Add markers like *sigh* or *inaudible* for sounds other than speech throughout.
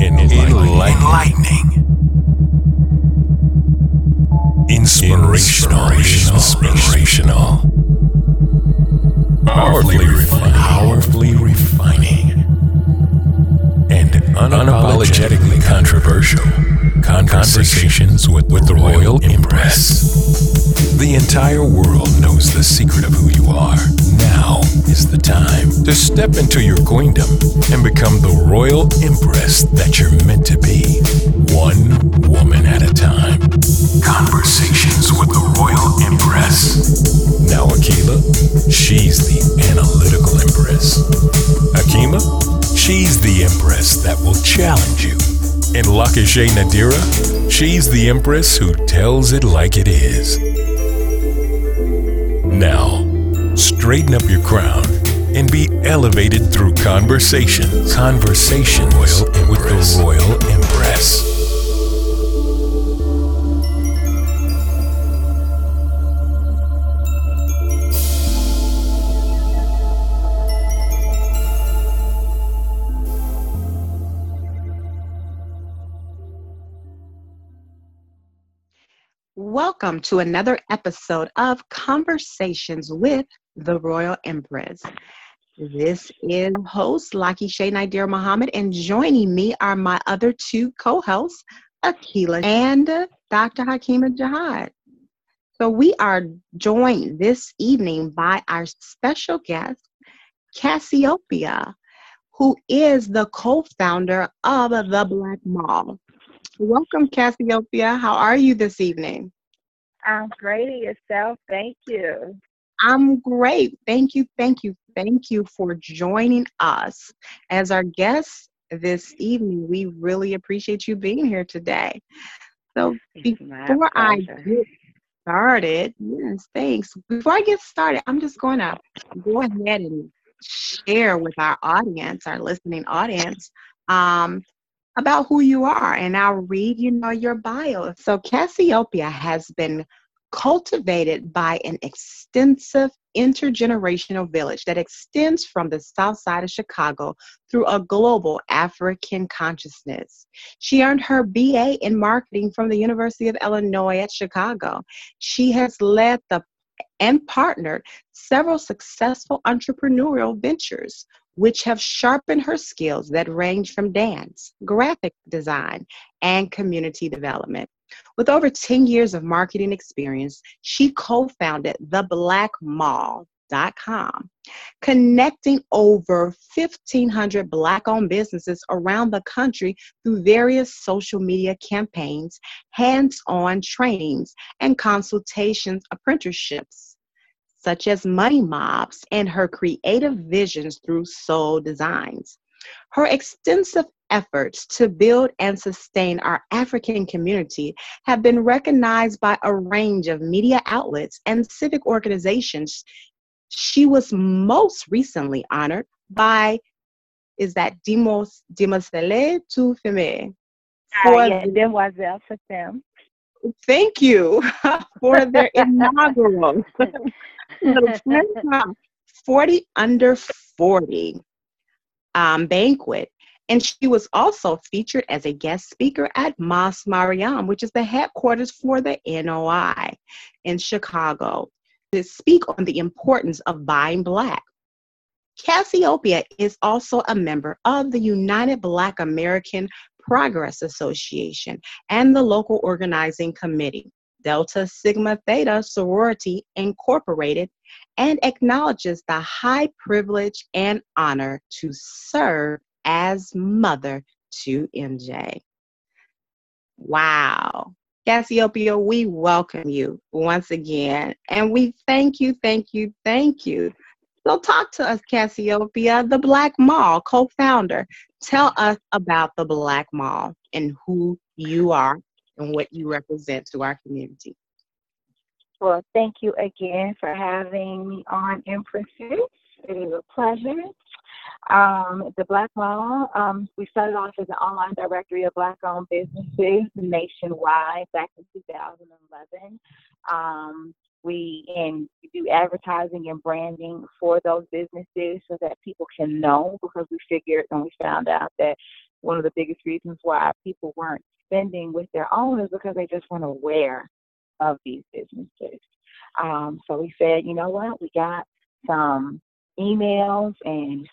Enlightening. Inspirational. Inspirational. Powerfully refining. Powerfully refining. And unapologetically controversial. Conversations with, with the Royal Empress. The entire world knows the secret of who you are. Now is the time to step into your queendom and become the Royal Empress that you're meant to be. One woman at a time. Conversations with the Royal Empress. Now, Akila, she's the analytical Empress. Hakima, she's the Empress that will challenge you. And Lakashay Nadira, she's the Empress who tells it like it is. Now, straighten up your crown and be elevated through conversation. Conversations Royal with the Royal Empress. Welcome to another episode of Conversations with the Royal Empress. This is host Lakashay Nadir Muhammad, and joining me are my other two co-hosts, Akila and Dr. Hakima Jihad. So we are joined this evening by our special guest, Cassiopeia, who is the co-founder of the Black Mall. Welcome, Cassiopeia. How are you this evening? I'm great yourself. Thank you. I'm great. Thank you, thank you, thank you for joining us as our guest this evening. We really appreciate you being here today. So before I get started, yes, thanks. Before I get started, I'm just going to go ahead and share with our audience, our listening audience, um, about who you are and I'll read, you know, your bio. So Cassiopeia has been cultivated by an extensive intergenerational village that extends from the south side of Chicago through a global African consciousness. She earned her BA in marketing from the University of Illinois at Chicago. She has led the and partnered several successful entrepreneurial ventures which have sharpened her skills that range from dance, graphic design, and community development. With over 10 years of marketing experience, she co founded theblackmall.com, connecting over 1,500 Black owned businesses around the country through various social media campaigns, hands on trainings, and consultations apprenticeships such as money mobs, and her creative visions through soul designs. Her extensive efforts to build and sustain our African community have been recognized by a range of media outlets and civic organizations. She was most recently honored by, is that Dimos Demoiselle to Femme? For uh, yeah, Demoiselle. Thank you *laughs* for their inaugural *laughs* *laughs* 40 under 40 um, banquet. And she was also featured as a guest speaker at Mosque Maryam, which is the headquarters for the NOI in Chicago, to speak on the importance of buying Black. Cassiopeia is also a member of the United Black American Progress Association and the local organizing committee. Delta Sigma Theta Sorority Incorporated and acknowledges the high privilege and honor to serve as mother to MJ. Wow. Cassiopeia, we welcome you once again and we thank you, thank you, thank you. So, talk to us, Cassiopeia, the Black Mall co founder. Tell us about the Black Mall and who you are and what you represent to our community. Well, thank you again for having me on Empresses. It is a pleasure. Um, the Black Mall, um, we started off as an online directory of Black owned businesses nationwide back in 2011. Um, we and do advertising and branding for those businesses so that people can know because we figured and we found out that one of the biggest reasons why people weren't spending with their own is because they just weren't aware of these businesses. Um, so we said, you know what, we got some emails and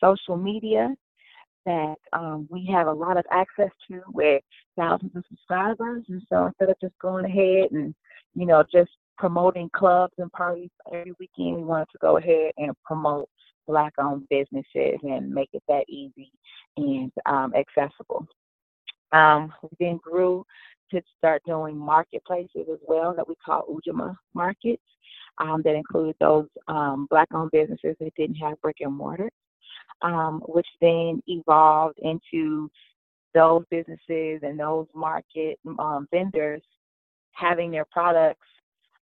social media that um, we have a lot of access to with thousands of subscribers. And so instead of just going ahead and, you know, just promoting clubs and parties every weekend, we wanted to go ahead and promote black owned businesses and make it that easy and um, accessible. Um, we then grew to start doing marketplaces as well that we call Ujamaa markets um, that include those um, black owned businesses that didn't have brick and mortar, um, which then evolved into those businesses and those market um, vendors having their products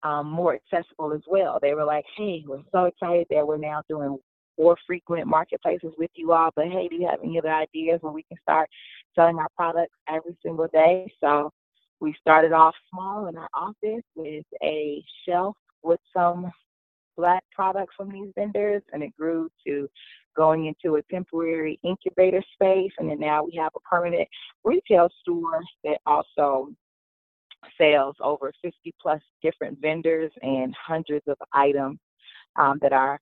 um, more accessible as well. They were like, hey, we're so excited that we're now doing more frequent marketplaces with you all, but hey, do you have any other ideas where we can start selling our products every single day? So we started off small in our office with a shelf with some black products from these vendors, and it grew to going into a temporary incubator space, and then now we have a permanent retail store that also sells over 50 plus different vendors and hundreds of items um, that are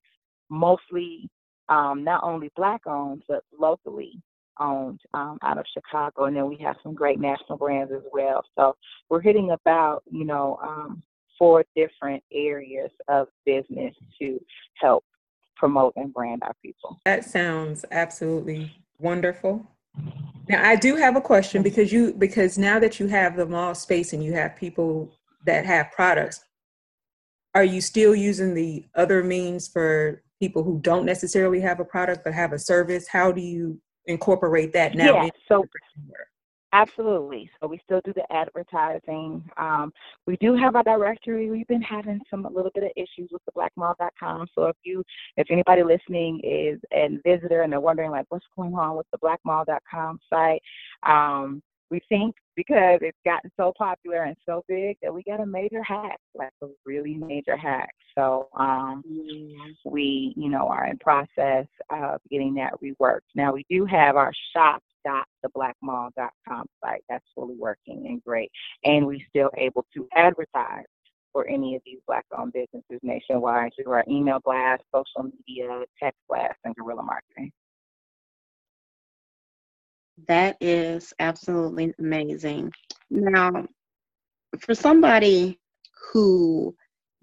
mostly um, not only black owned but locally owned um, out of Chicago, and then we have some great national brands as well. So we're hitting about you know um, four different areas of business to help promote and brand our people. That sounds absolutely wonderful. Now I do have a question because you because now that you have the mall space and you have people that have products, are you still using the other means for people who don't necessarily have a product but have a service? How do you incorporate that now. Yeah, so absolutely. So we still do the advertising. Um, we do have a directory. We've been having some a little bit of issues with the blackmall.com. So if you, if anybody listening is a visitor and they're wondering like what's going on with the blackmall.com site, um, we think because it's gotten so popular and so big that we got a major hack, like a really major hack. So um, we, you know, are in process of getting that reworked. Now we do have our shop.theblackmall.com site that's fully working and great, and we're still able to advertise for any of these black-owned businesses nationwide through our email blast, social media, text blast, and guerrilla marketing. That is absolutely amazing. Now, for somebody who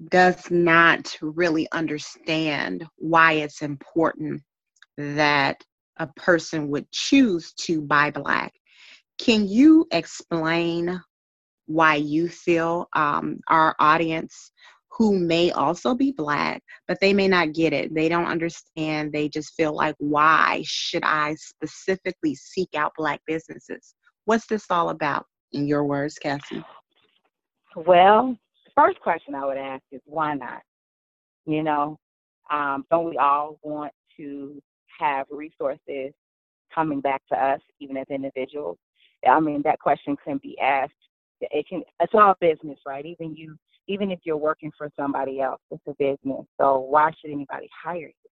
does not really understand why it's important that a person would choose to buy black, can you explain why you feel um, our audience who may also be black, but they may not get it. They don't understand. They just feel like, why should I specifically seek out black businesses? What's this all about, in your words, Cassie? Well, the first question I would ask is why not? You know, um, don't we all want to have resources coming back to us, even as individuals? I mean, that question can be asked. It can. It's all business, right? Even you even if you're working for somebody else, it's a business. So why should anybody hire you?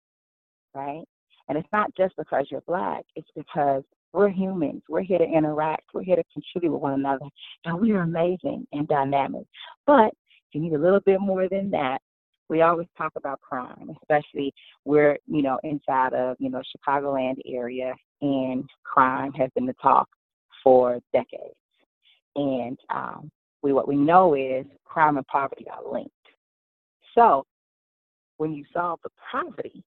Right? And it's not just because you're black, it's because we're humans. We're here to interact. We're here to contribute with one another. And we are amazing and dynamic. But you need a little bit more than that. We always talk about crime, especially we're, you know, inside of, you know, Chicagoland area and crime has been the talk for decades. And um, we what we know is crime and poverty are linked. So when you solve the poverty,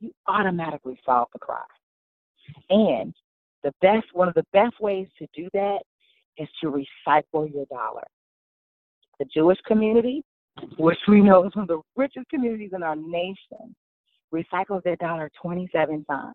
you automatically solve the crime. And the best one of the best ways to do that is to recycle your dollar. The Jewish community, which we know is one of the richest communities in our nation, recycles their dollar 27 times.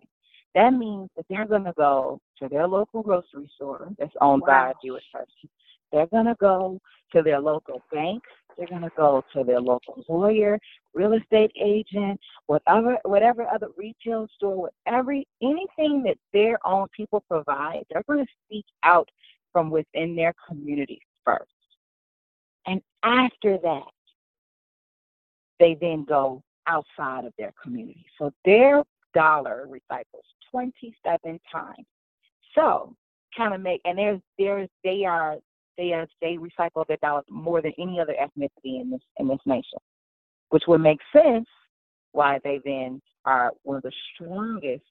That means that they're going to go to their local grocery store that's owned wow. by a Jewish person. They're going to go to their local bank. They're going to go to their local lawyer, real estate agent, whatever, whatever other retail store, whatever, anything that their own people provide, they're going to seek out from within their community first. And after that, they then go outside of their community. So their dollar recycles 27 times. So kind of make and there's there's they are they are they recycle their dollars more than any other ethnicity in this in this nation, which would make sense why they then are one of the strongest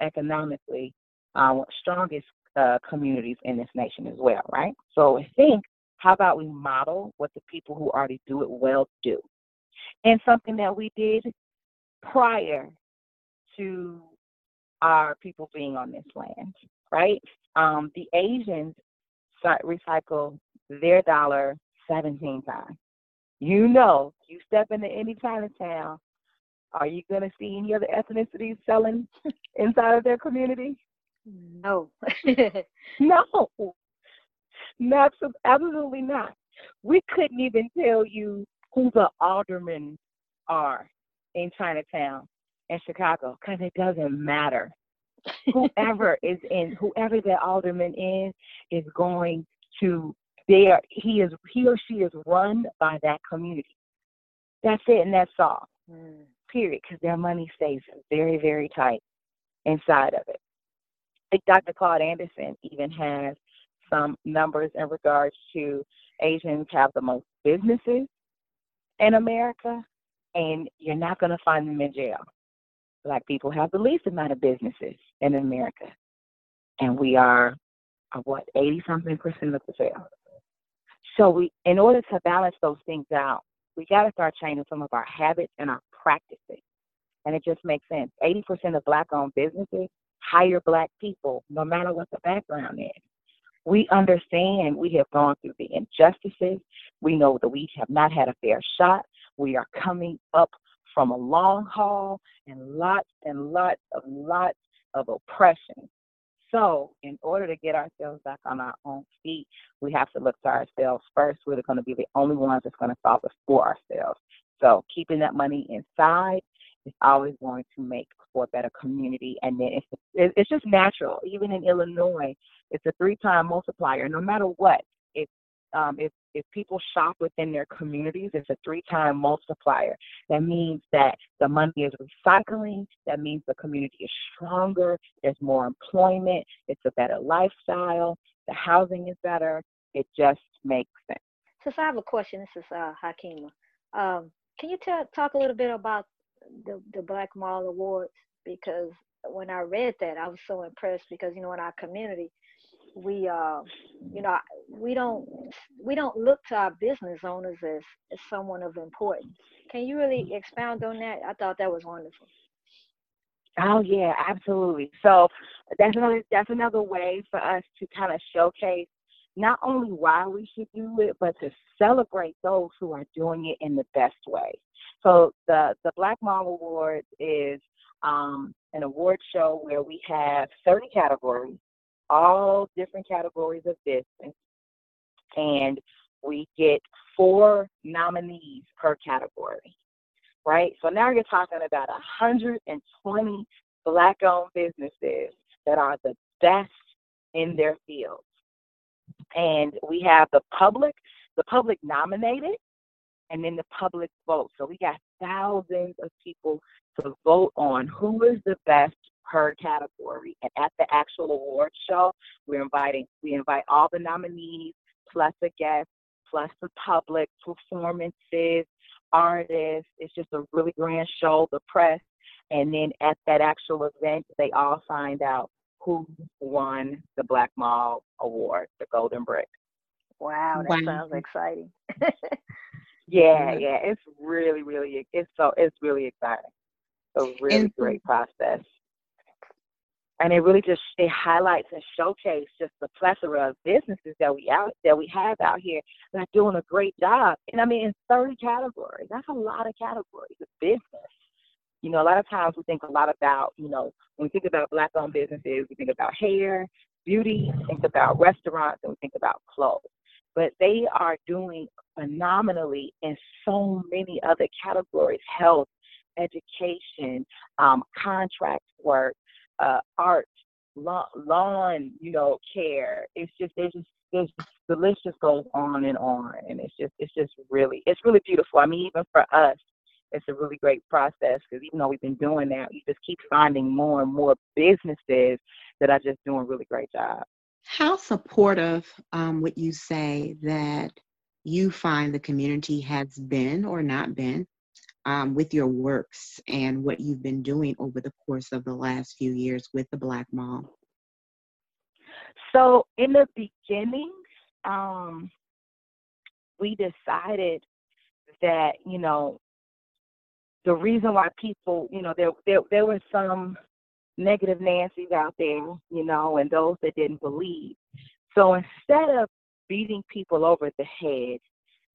economically uh, strongest uh, communities in this nation as well, right? So I think how about we model what the people who already do it well do? And something that we did prior to our people being on this land, right? Um, the Asians recycle their dollar 17 times. You know, you step into any Chinatown, are you going to see any other ethnicities selling *laughs* inside of their community? No. *laughs* no. Not absolutely not. We couldn't even tell you who the aldermen are in Chinatown in Chicago because it doesn't matter. *laughs* whoever is in whoever the alderman is is going to there he is he or she is run by that community. That's it and that's all. Mm. Period. Because their money stays very, very tight inside of it. I think Dr. Claude Anderson even has some numbers in regards to Asians have the most businesses in America, and you're not going to find them in jail. Black people have the least amount of businesses in America, and we are uh, what 80 something percent of the jail. So we, in order to balance those things out, we got to start changing some of our habits and our practices, and it just makes sense. 80% of black-owned businesses hire black people, no matter what the background is. We understand we have gone through the injustices. We know that we have not had a fair shot. We are coming up from a long haul and lots and lots of lots of oppression. So, in order to get ourselves back on our own feet, we have to look to ourselves first. We're going to be the only ones that's going to solve it for ourselves. So, keeping that money inside is always going to make for a better community. And then it's it's just natural. Even in Illinois, it's a three-time multiplier. No matter what, um, if if people shop within their communities, it's a three-time multiplier. That means that the money is recycling. That means the community is stronger. There's more employment. It's a better lifestyle. The housing is better. It just makes sense. Since I have a question, this is uh, Hakima. Um, can you tell, talk a little bit about the, the Black Mall Awards? Because when I read that, I was so impressed because, you know, in our community, we uh you know we don't we don't look to our business owners as, as someone of importance. Can you really expound on that? I thought that was wonderful. Oh yeah absolutely. So that's another that's another way for us to kind of showcase not only why we should do it but to celebrate those who are doing it in the best way. So the the black mall awards is um, an award show where we have 30 categories all different categories of business, and we get four nominees per category, right? So now you're talking about 120 black owned businesses that are the best in their fields. And we have the public, the public nominated, and then the public vote. So we got thousands of people to vote on who is the best per category. And at the actual award show, we're inviting we invite all the nominees plus a guest plus the public performances, artists. It's just a really grand show, the press. And then at that actual event, they all find out who won the Black Mall Award, the Golden Brick. Wow, that wow. sounds exciting. *laughs* *laughs* yeah, yeah, it's really, really, it's so, it's really exciting. A really and, great process and it really just it highlights and showcases just the plethora of businesses that we out that we have out here that are doing a great job. And I mean, in 30 categories, that's a lot of categories of business. You know, a lot of times we think a lot about, you know, when we think about black-owned businesses, we think about hair, beauty, think about restaurants, and we think about clothes. But they are doing phenomenally in so many other categories: health, education, um, contract work, uh, art, lawn, you know, care. It's just there's just there's the list just goes on and on, and it's just it's just really it's really beautiful. I mean, even for us it's a really great process because even though we've been doing that, you just keep finding more and more businesses that are just doing a really great job. How supportive um, would you say that you find the community has been or not been um, with your works and what you've been doing over the course of the last few years with the Black Mall? So in the beginning, um, we decided that you know the reason why people, you know, there there there were some negative Nancy's out there, you know, and those that didn't believe. So instead of beating people over the head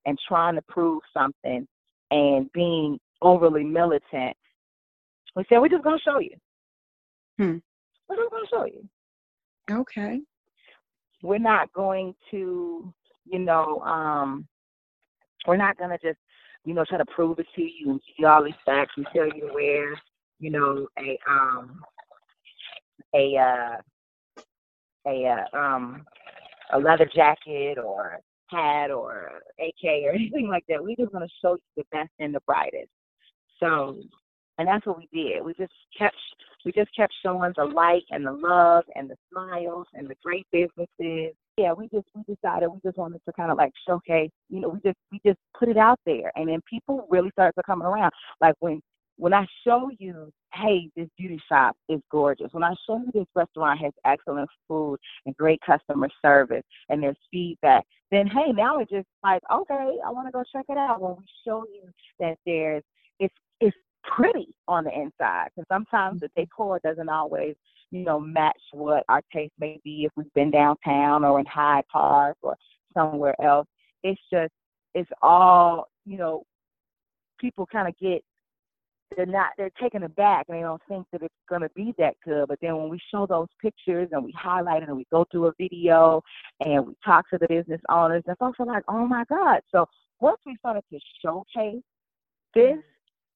and trying to prove something and being overly militant, we said we're just gonna show you. Hmm. We're just gonna show you. Okay. We're not going to, you know, um, we're not gonna just, you know, try to prove it to you and give you all these facts and tell you where, you know, a um a uh a uh, um a leather jacket or hat or AK or *laughs* anything like that. We're just gonna show you the best and the brightest. So and that's what we did. We just kept we just kept showing the light and the love and the smiles and the great businesses. Yeah, we just we decided we just wanted to kind of like showcase, you know, we just we just put it out there and then people really started to come around. Like when when I show you, hey, this beauty shop is gorgeous, when I show you this restaurant has excellent food and great customer service and there's feedback, then hey, now it's just like, okay, I want to go check it out. When we show you that there's, it's it's pretty on the inside, and sometimes the Mm-hmm. decor doesn't always, you know, match what our taste may be if we've been downtown or in Hyde Park or somewhere else. It's just, it's all, you know, people kind of get they're not they're taken aback and they don't think that it's going to be that good. But then when we show those pictures and we highlight it and we go through a video and we talk to the business owners and folks are like oh my god. So once we started to showcase this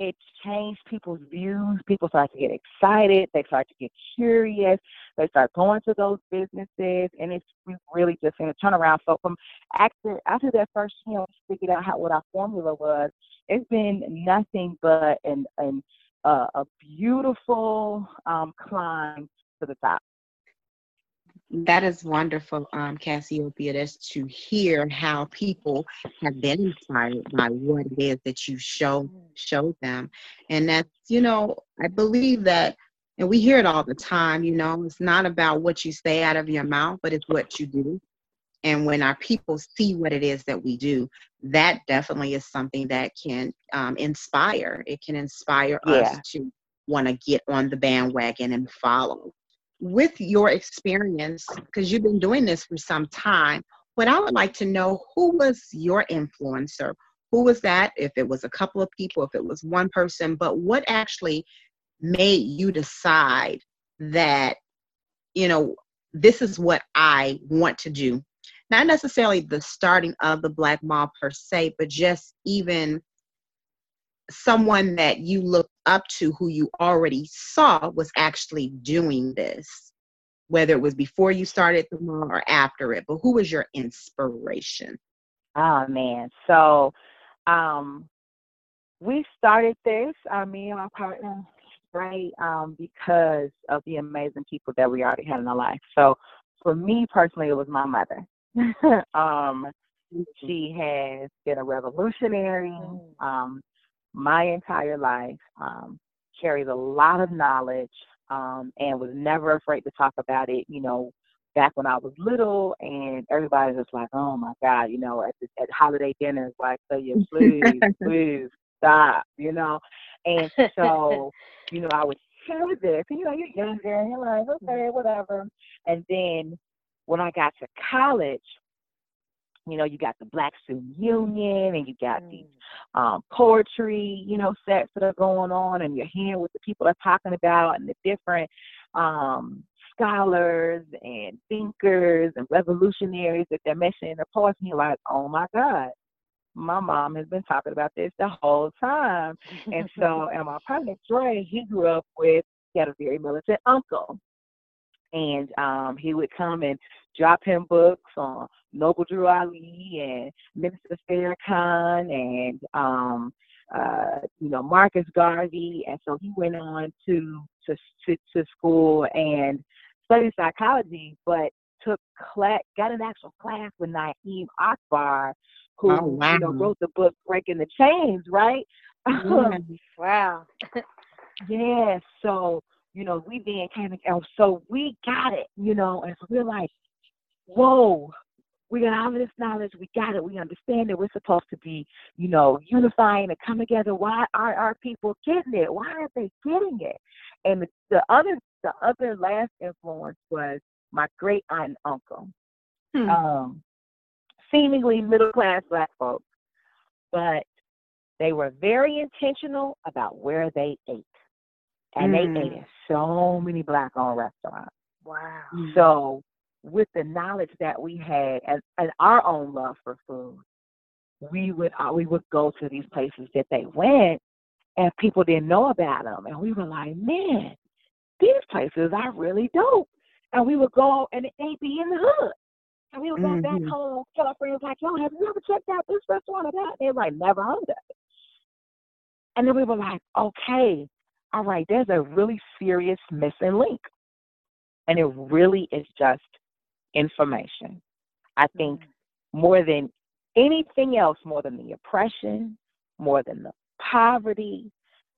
it changed people's views. People start to get excited. They start to get curious. They start going to those businesses. And it's really just in a turnaround. So from after after that first you know figured out how what our formula was. It's been nothing but an, an uh, a beautiful um, climb to the top. That is wonderful, um, Cassiopeia. That's to hear how people have been inspired by what it is that you show show them, and that's you know I believe that, and we hear it all the time. You know, it's not about what you say out of your mouth, but it's what you do. And when our people see what it is that we do, that definitely is something that can um, inspire. It can inspire Yeah. us to want to get on the bandwagon and follow with your experience, because you've been doing this for some time, what I would like to know who was your influencer? Who was that? If it was a couple of people, if it was one person, but what actually made you decide that, you know, this is what I want to do? Not necessarily the starting of the Black Mall per se, but just even someone that you looked up to who you already saw was actually doing this, whether it was before you started the mall or after it, but who was your inspiration? Oh man, so um, we started this, uh, me and my partner, right, um, because of the amazing people that we already had in our life. So for me personally, it was my mother. *laughs* um, she has been a revolutionary. Um, my entire life, um, carries a lot of knowledge, um, and was never afraid to talk about it. You know, back when I was little, and everybody was like, "Oh my God," you know, at the, at holiday dinners, like, "So you *laughs* please, please stop," you know. And so, *laughs* you know, I would share this, and you know, you're younger, and you're like, "Okay, whatever." And then when I got to college, you know, you got the Black Student Union, and you got these um, poetry, you know, sets that are going on, and you're hearing what the people are talking about, and the different um, scholars and thinkers and revolutionaries that they're mentioning in the poets, and you're like, oh my God, my mom has been talking about this the whole time. And so, *laughs* and my partner Dre, he grew up with, he had a very militant uncle. And um, he would come and drop him books on Noble Drew Ali and Minister Farrakhan and um, uh, you know, Marcus Garvey, and so he went on to to to, to school and studied psychology, but took class, got an actual class with Na'im Akbar, who Oh, wow. you know wrote the book Breaking the Chains, right? Yeah. *laughs* Wow. *laughs* yeah. So you know, we then came and so we got it, you know, and so we're like, whoa, we got all of this knowledge, we got it, we understand that we're supposed to be, you know, unifying and come together. Why are our people getting it? Why aren't they getting it? And the, the other the other last influence was my great aunt and uncle. Hmm. Um seemingly middle class black folks, but they were very intentional about where they ate. And Mm. they ate in so many black owned restaurants. Wow. Mm. So with the knowledge that we had and, and our own love for food, we would uh, we would go to these places that they went, and people didn't know about them, and we were like, man, these places are really dope. And we would go, and they'd be in the hood, and we would go back Mhm. home, tell our friends like, yo, have you ever checked out this restaurant or that? They're like, never heard of it. And then we were like, okay, all right, there's a really serious missing link. And it really is just information. I think more than anything else, more than the oppression, more than the poverty,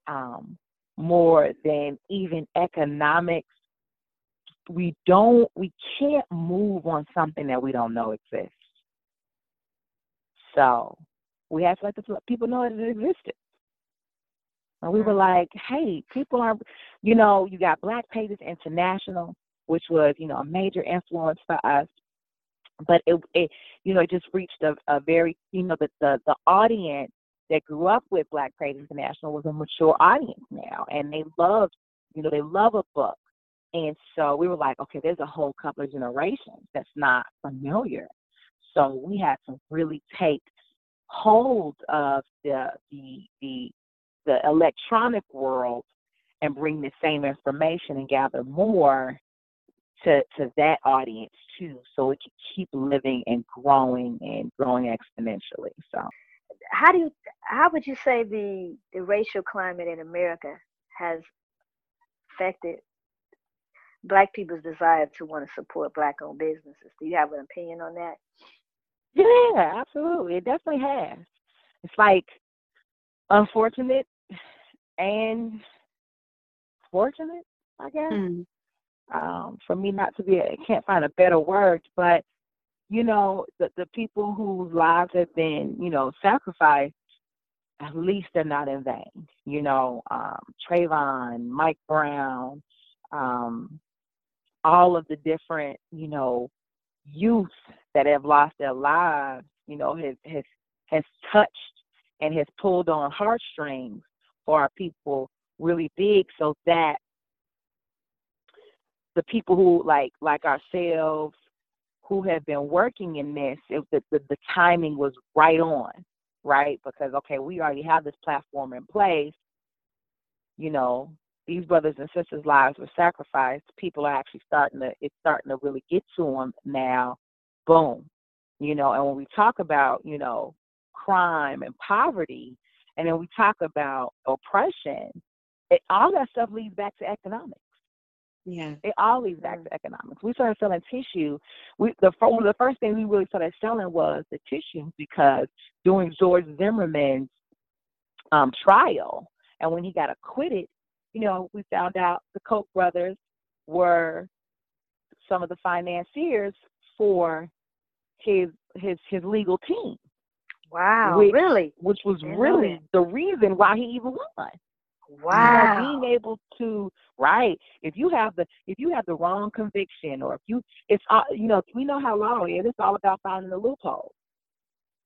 um, more than even economics, we don't, we can't move on something that we don't know exists. So we have to let the people know that it existed. And we were mm-hmm. like, hey, people are, you know, you got Black Pages International, which was, you know, a major influence for us. But it, it you know, it just reached a, a very, you know, the, the, the audience that grew up with Black Pages International was a mature audience now. And they loved, you know, they love a book. And so we were like, okay, there's a whole couple of generations that's not familiar. So we had to really take hold of the the the the electronic world and bring the same information and gather more to to that audience too, so it can keep living and growing and growing exponentially. So How do you how would you say the the racial climate in America has affected black people's desire to want to support black owned businesses? Do you have an opinion on that? yeah, absolutely, it definitely has. It's like unfortunate and fortunate, I guess. Hmm. um, for me not to be, I can't find a better word, but you know, the the people whose lives have been, you know, sacrificed, at least they're not in vain. You know, um, Trayvon, Mike Brown, um, all of the different, you know, youth that have lost their lives, you know, has has has touched and has pulled on heartstrings for our people really big so that the people who like like ourselves who have been working in this the, the the timing was right on right? Because okay we already have this platform in place. You know these brothers and sisters lives were sacrificed. People are actually starting to it's starting to really get to them now. Boom. You know and when we talk about you know crime and poverty and then we talk about oppression it, all that stuff leads back to economics Yeah. it all leads back to economics. We started selling tissue. We the one of the first things we really started selling was the tissue because during George Zimmerman's um, trial, and when he got acquitted, you know, we found out the Koch brothers were some of the financiers for his his his legal team, Wow, Which- really? which was Didn't really the reason why he even won. You know, Wow. being able to right if you have the if you have the wrong conviction or if you it's all you know we know how law is it's all about finding the loopholes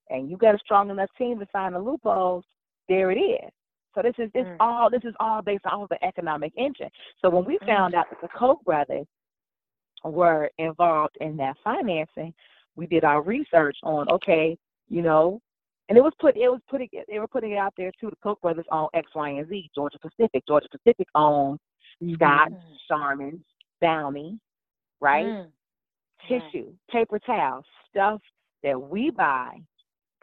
and you got a strong enough team to find the loopholes there it is so this is this Mm. all this is all based off of the economic engine so when we Mm. found out that the koch brothers were involved in that financing we did our research on okay you know and it was put it was putting it they were putting it out there too the koch brothers own x y and z georgia pacific georgia pacific owns Scott, Mm. Charmin's, Bounty, right? Mm. Right. Tissue, paper towels, stuff that we buy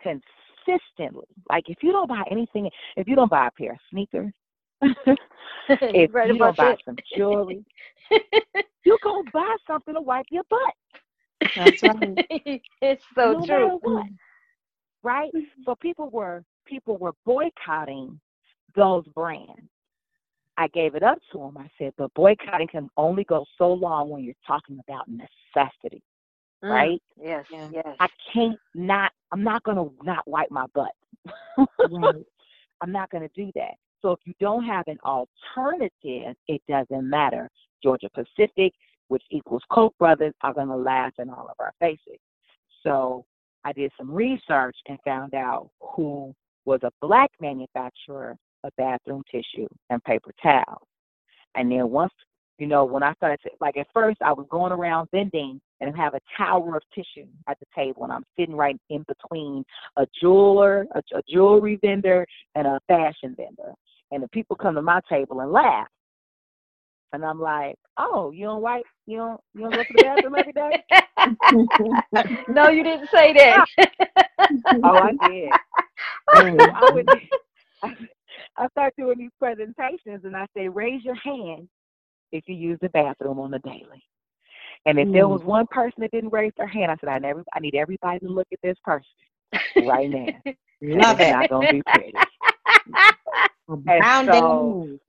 consistently. Like if you don't buy anything, if you don't buy a pair of sneakers, *laughs* if right you don't about buy that. some jewelry, *laughs* you go buy something to wipe your butt. That's right. *laughs* it's so no true. Matter what. Right? So people were people were boycotting those brands. I gave it up to them. I said, but boycotting can only go so long when you're talking about necessity, Mm, right? Yes, Yeah. yes. I can't not. I'm not gonna not wipe my butt. Right. *laughs* I'm not gonna do that. So if you don't have an alternative, it doesn't matter. Georgia Pacific, which equals Koch brothers, are gonna laugh in all of our faces. So I did some research and found out who was a black manufacturer of bathroom tissue and paper towels. And then once, you know, when I started, to, like at first, I was going around vending and have a tower of tissue at the table, and I'm sitting right in between a jeweler, a, a jewelry vendor, and a fashion vendor. And the people come to my table and laugh. And I'm like, oh, you don't wipe, you don't, you don't go to the bathroom every day? *laughs* no, you didn't say that. *laughs* oh, I did. I would, I start doing these presentations, and I say, raise your hand if you use the bathroom on the daily. And if there mm. was one person that didn't raise their hand, I said, I never, I need everybody to look at this person right now. *laughs* Love it. not gonna be pretty. Brown so-.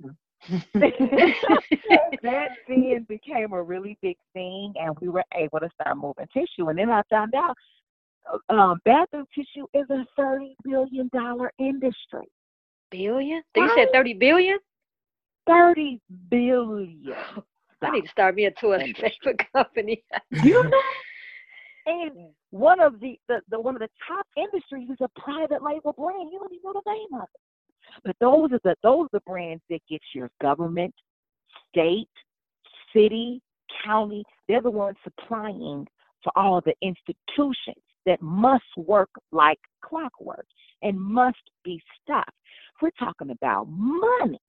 *laughs* that then became a really big thing, and we were able to start moving tissue. And then I found out uh, um, bathroom tissue is a thirty billion dollar industry. billion? Did you said 30 billion? Thirty billion. *gasps* I need to start me a toilet paper company. *laughs* You know, *laughs* and one of the, the, the one of the top industries is a private label brand. You don't even know the name of it. But those are the those are the brands that get your government, state, city, county. They're the ones supplying for all the institutions that must work like clockwork and must be stocked. We're talking about money.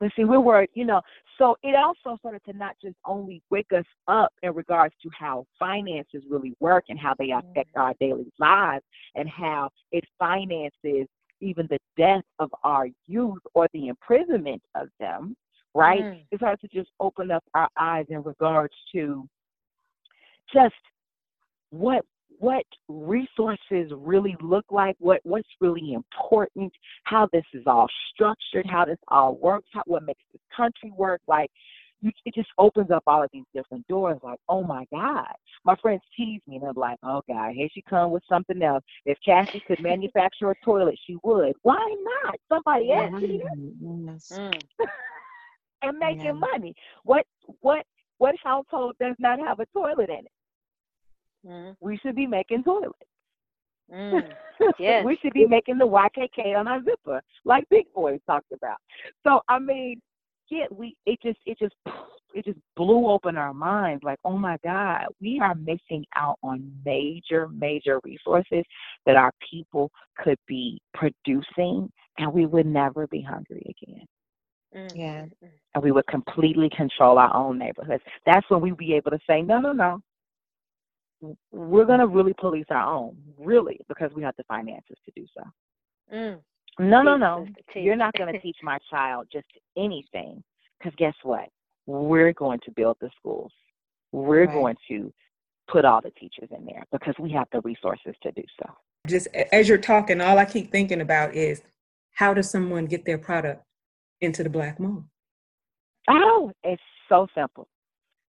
But see, we're worried, you know. So it also started to not just only wake us up in regards to how finances really work and how they affect mm-hmm. our daily lives and how it finances even the death of our youth or the imprisonment of them, right? Mm. It started to just open up our eyes in regards to just what what resources really look like, what what's really important, how this is all structured, how this all works, how, what makes this country work. Like, it just opens up all of these different doors. Like, oh my God, my friends tease me, and I'm like, oh God, here she come with something else. If Cassie could manufacture a toilet, she would. Why not? Somebody else Yes. did it Yes. Mm. *laughs* and making Yeah. money. What what what household does not have a toilet in it? Mm. We should be making toilets. Mm. *laughs* Yes. we should be making the YKK on our zipper, like Big Boy talked about. So I mean, we it just it just it just blew open our minds. Like, oh my God, we are missing out on major major resources that our people could be producing, and we would never be hungry again. Yeah. And we would completely control our own neighborhoods. That's when we'd be able to say, no, no, no. We're going to really police our own, really, because we have the finances to do so. Mm. No, no, no. You're not going to teach my child just anything. Because guess what? We're going to build the schools. We're Right. going to put all the teachers in there because we have the resources to do so. Just as you're talking, all I keep thinking about is how does someone get their product into the black mall? Oh, it's so simple.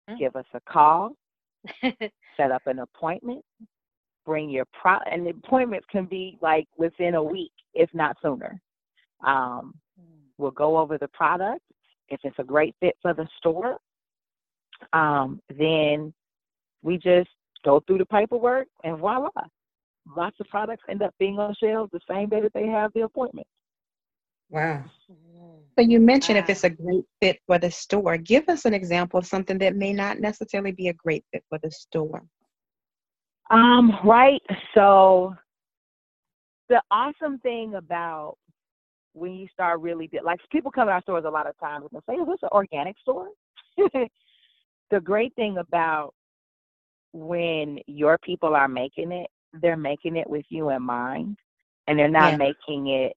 Mm. Give us a call, *laughs* set up an appointment, bring your pro, and the appointments can be like within a week, if not sooner. Um, we'll go over the product. If it's a great fit for the store, um, then we just go through the paperwork and voila. Lots of products end up being on shelves the same day that they have the appointment. Wow. So you mentioned if it's a great fit for the store. Give us an example of something that may not necessarily be a great fit for the store. Um, right. So the awesome thing about when you start really di- like people come to our stores a lot of times and say, "Is this an organic store?" *laughs* the great thing about when your people are making it, they're making it with you in mind. and they're not Yeah. making it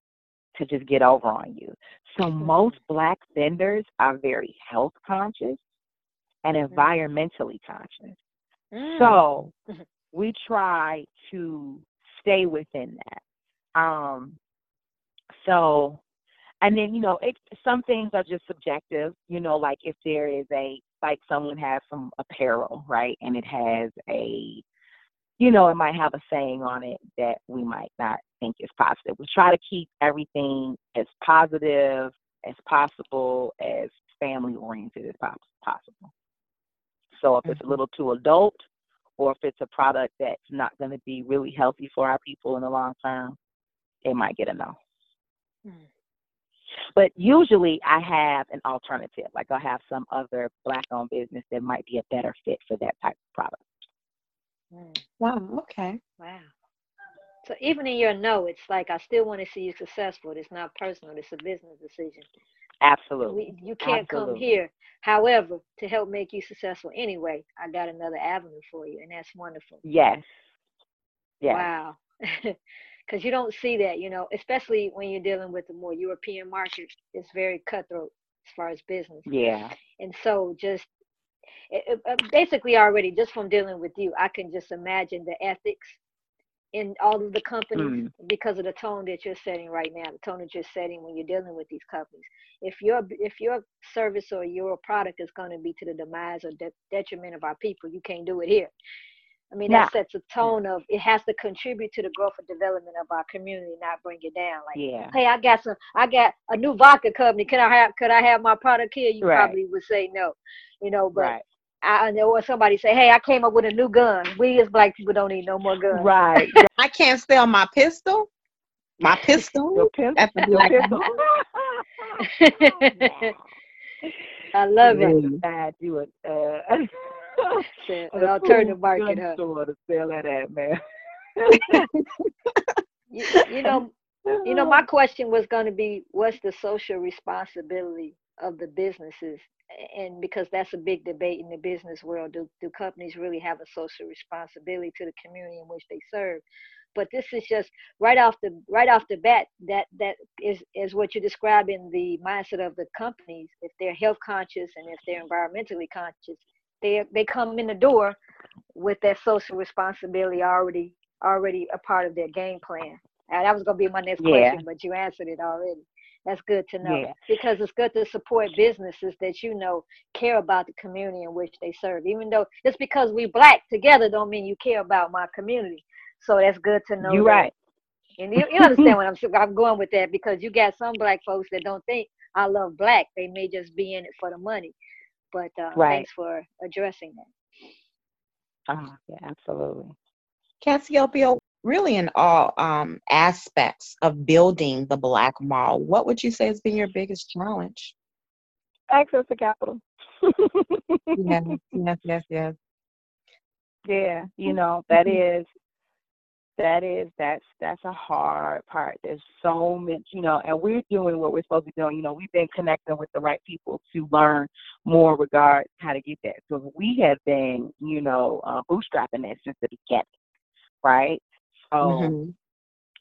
to just get over on you. So most black vendors are very health conscious and Mhm. environmentally conscious. Mm. So *laughs* we try to stay within that. Um, so, and then you know, it, some things are just subjective. You know, like if there is a like someone has some apparel, right, and it has a, you know, it might have a saying on it that we might not think is positive. We try to keep everything as positive as possible, as family oriented as pos- possible. So if it's a Mhm. little too adult, or if it's a product that's not going to be really healthy for our people in the long term, they might get a no. Mm. But usually I have an alternative. Like I'll have some other black owned business that might be a better fit for that type of product. Mm. Wow. Okay. Wow. So even in your no, it's like I still want to see you successful. It's not personal. It's a business decision. Absolutely. We, you can't come here. However, to help make you successful anyway, I got another avenue for you, and that's wonderful. Yes. Yes. Wow. *laughs* Because you don't see that, you know, especially when you're dealing with the more European markets. It's very cutthroat as far as business. Yeah. And so just it, it- uh, basically already just from dealing with you, I can just imagine the ethics in all of the companies Mm. because of the tone that you're setting right now, the tone that you're setting when you're dealing with these companies. If your if your service or your product is going to be to the demise or de- detriment of our people, you can't do it here. I mean, Nah. that sets a tone of it has to contribute to the growth and development of our community, not bring it down. Like, Yeah. hey, I got some, I got a new vodka company. Can I have, could I have my product here? You Right. probably would say no, you know. But Right. I I know or somebody say, hey, I came up with a new gun. We as black people don't need no more guns. Right. *laughs* I can't sell my pistol. My Your pistol. pimp. That's a Your pistol. *laughs* I love it. Really. I do it. Uh, *laughs* A An alternative market, huh? store to sell that at, man. *laughs* You, you know, you know, my question was going to be, what's the social responsibility of the businesses? And because that's a big debate in the business world, do, do companies really have a social responsibility to the community in which they serve? But this is just right off the right off the bat that that is is what you describe in the mindset of the companies. If they're health conscious and if they're environmentally conscious, they they come in the door with that social responsibility already already a part of their game plan. And that was going to be my next Yeah. question, but you answered it already. That's good to know Yeah. because it's good to support businesses that you know care about the community in which they serve. Even though just because we black together don't mean you care about my community. So that's good to know. You that. right. And you, you understand what I'm I'm going with that because you got some black folks that don't think I love black. They may just be in it for the money. But uh, Right. thanks for addressing that. Oh, yeah, absolutely. Cassiopeia, really in all um, aspects of building the Black Mall, what would you say has been your biggest challenge? Access to capital. Yes, *laughs* yes, yes, yes. Yeah, you know, that Mhm. is that is that's that's a hard part. There's so much, you know, and we're doing what we're supposed to be doing. You know, we've been connecting with the right people to learn more regard how to get that. So we have been, you know, uh, bootstrapping that since the beginning, right? So Mhm.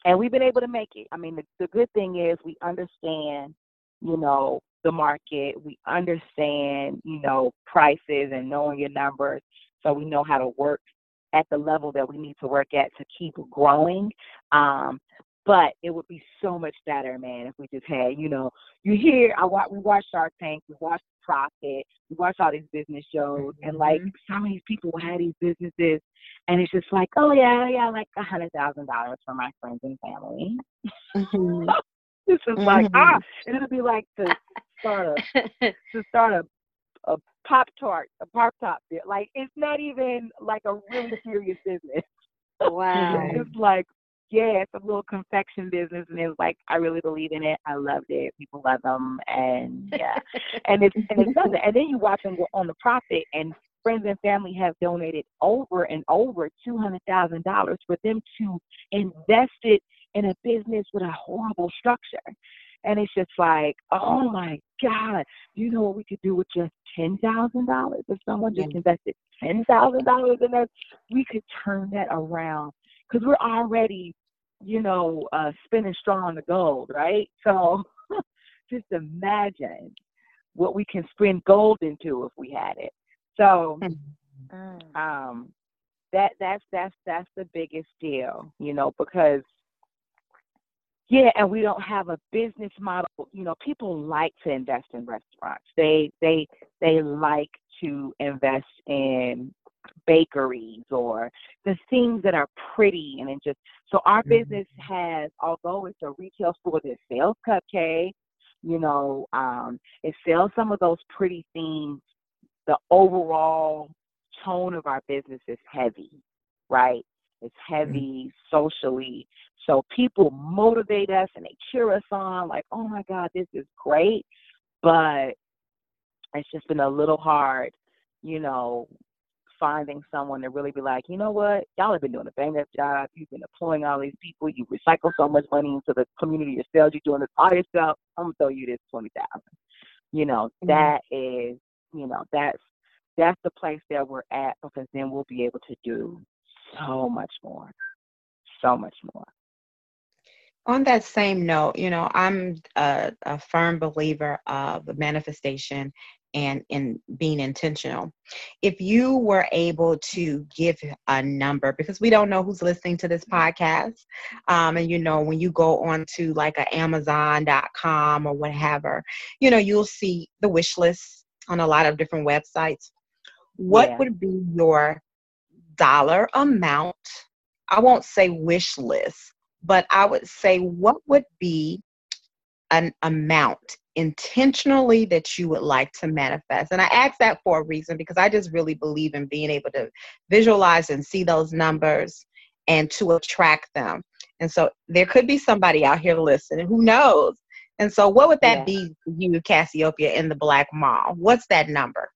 and we've been able to make it. I mean, the, the good thing is we understand, you know, the market. We understand, you know, prices and knowing your numbers, so we know how to work at the level that we need to work at to keep growing. Um, but it would be so much better, man, if we just had, you know, you hear, I watch, we watch Shark Tank, we watch Profit, we watch all these business shows, and like Mhm. some of these people have these businesses, and it's just like, oh yeah, yeah, like a hundred thousand dollars for my friends and family. Mhm. This is like Mhm. ah, and it'll be like to start a *laughs* to start a a pop tart, a pop top. Like it's not even like a really serious business. *laughs* wow. It's like yeah, it's a little confection business, and it's like I really believe in it. I loved it. People love them, and yeah, *laughs* and it's and it's something. And then you watch them on the profit, and friends and family have donated over and over two hundred thousand dollars for them to invest it in a business with a horrible structure. And it's just like, oh my God, you know what we could do with just ten thousand dollars? If someone just invested ten thousand dollars in us, we could turn that around because we're already you know, uh, spinning straw on the gold, right? So *laughs* just imagine what we can spin gold into if we had it. So Mm. um, that that's that's that's the biggest deal, you know, because yeah, and we don't have a business model. You know, people like to invest in restaurants. They they they like to invest in bakeries or the things that are pretty and it just so our Mhm. business has although it's a retail store that sells cupcakes you know um it sells some of those pretty things the overall tone of our business is heavy right it's heavy socially so people motivate us and they cheer us on like oh my god this is great but it's just been a little hard you know finding someone to really be like, you know what, y'all have been doing a bang up job. You've been employing all these people. You recycle so much money into the community yourself. You're doing this all yourself. I'm gonna throw you this twenty thousand. You know, Mhm. that is, you know, that's that's the place that we're at because then we'll be able to do so much more, so much more. On that same note, you know, I'm a, a firm believer of manifestation and in being intentional. If you were able to give a number, because we don't know who's listening to this podcast, um, and you know, when you go on to like a Amazon.com or whatever, you know, you'll see the wish list on a lot of different websites. What Yeah. would be your dollar amount? I won't say wish list, but I would say what would be an amount intentionally that you would like to manifest? And I ask that for a reason because I just really believe in being able to visualize and see those numbers and to attract them. And so there could be somebody out here listening who knows. And so what would that Yeah. be for you, Cassiopeia, in the Black Mall? What's that number?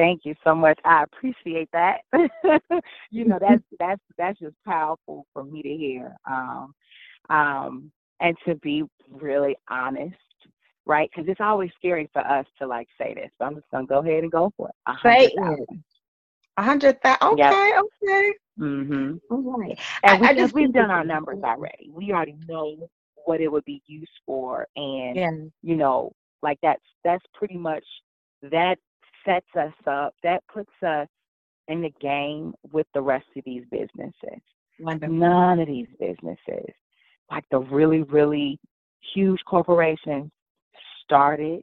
Thank you so much. I appreciate that. *laughs* you know, that's *laughs* that's that's just powerful for me to hear. Um, um, and to be really honest, right? Because it's always scary for us to like say this. So I'm just gonna go ahead and go for it. Say it. A hundred thousand. Yep. Okay, okay. Mm-hmm. All right. And I- I we, just we've done our numbers already. We already know what it would be used for, and Yeah. you know, like that's that's pretty much that sets us up. That puts us in the game with the rest of these businesses. Wonderful. None of these businesses, like the really, really huge corporations, started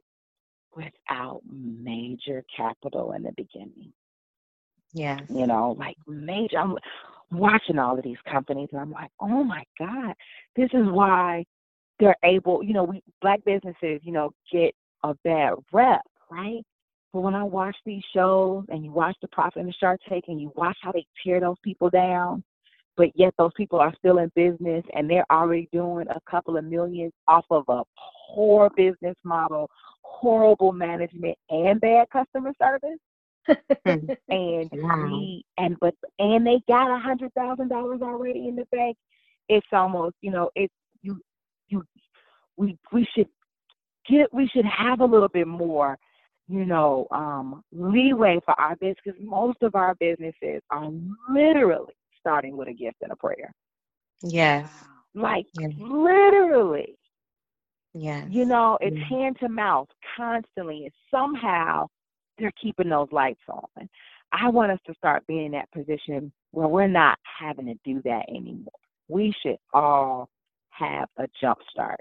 without major capital in the beginning. Yes. You know, like major. I'm watching all of these companies, and I'm like, oh my god, this is why they're able. You know, we black businesses, you know, get a bad rep, right? But when I watch these shows and you watch the Profit and the Shark Tank and you watch how they tear those people down, but yet those people are still in business and they're already doing a couple of millions off of a poor business model, horrible management, and bad customer service. *laughs* And Wow. we and but and they got a hundred thousand dollars already in the bank. It's almost you know it's you you we we should get we should have a little bit more you know um leeway for our business because most of our businesses are literally starting with a gift and a prayer Yes. like Yeah. literally Yes. you know it's Mm. hand to mouth constantly and somehow they're keeping those lights on i want us to start being in that position where we're not having to do that anymore we should all have a jump start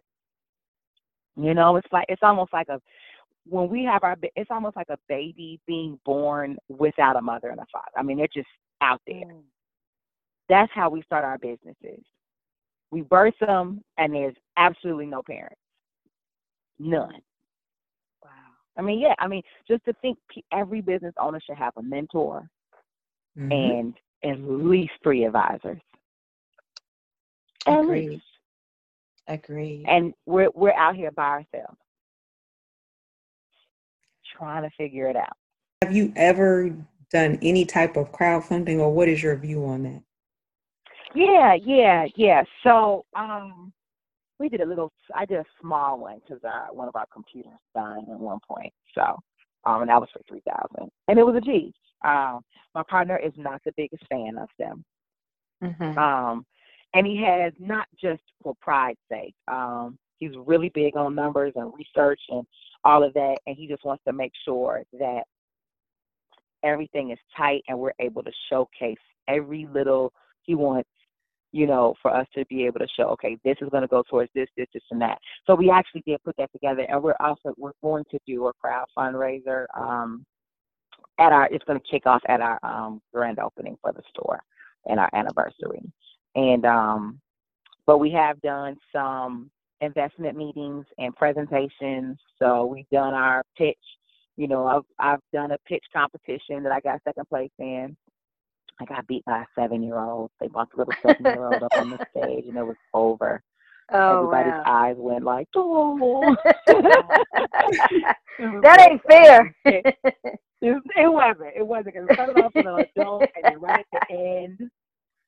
you know it's like it's almost like a when we have our it's almost like a baby being born without a mother and a father i mean they're just out there Mm. that's how we start our businesses we birth them and there's absolutely no parents none Wow. I mean, yeah. I mean, just to think, every business owner should have a mentor Mhm. and at least three advisors. At Agreed. Agreed. And we're we're out here by ourselves, trying to figure it out. Have you ever done any type of crowdfunding, or what is your view on that? Yeah, yeah, yeah. So, um, we did a little. I did a small one because uh, one of our computers died at one point. So, um, and that was for three thousand, and it was a G. Um, my partner is not the biggest fan of them. Mhm. Um, and he has not just for pride's sake. Um, he's really big on numbers and research and all of that, and he just wants to make sure that everything is tight and we're able to showcase every little. He wants you know, for us to be able to show, okay, this is going to go towards this, this, this, and that. So we actually did put that together, and we're also we're going to do a crowd fundraiser um, at our. It's going to kick off at our um, grand opening for the store and our anniversary, and um, but we have done some investment meetings and presentations. So we've done our pitch. You know, I've I've done a pitch competition that I got second place in. I got beat by a seven year old. They brought the little seven year old up on the *laughs* stage and it was over. Oh, Everybody's wow. eyes went like, oh. *laughs* that ain't fair. *laughs* It, it, it wasn't. It wasn't. It started off with an adult and then right at the end.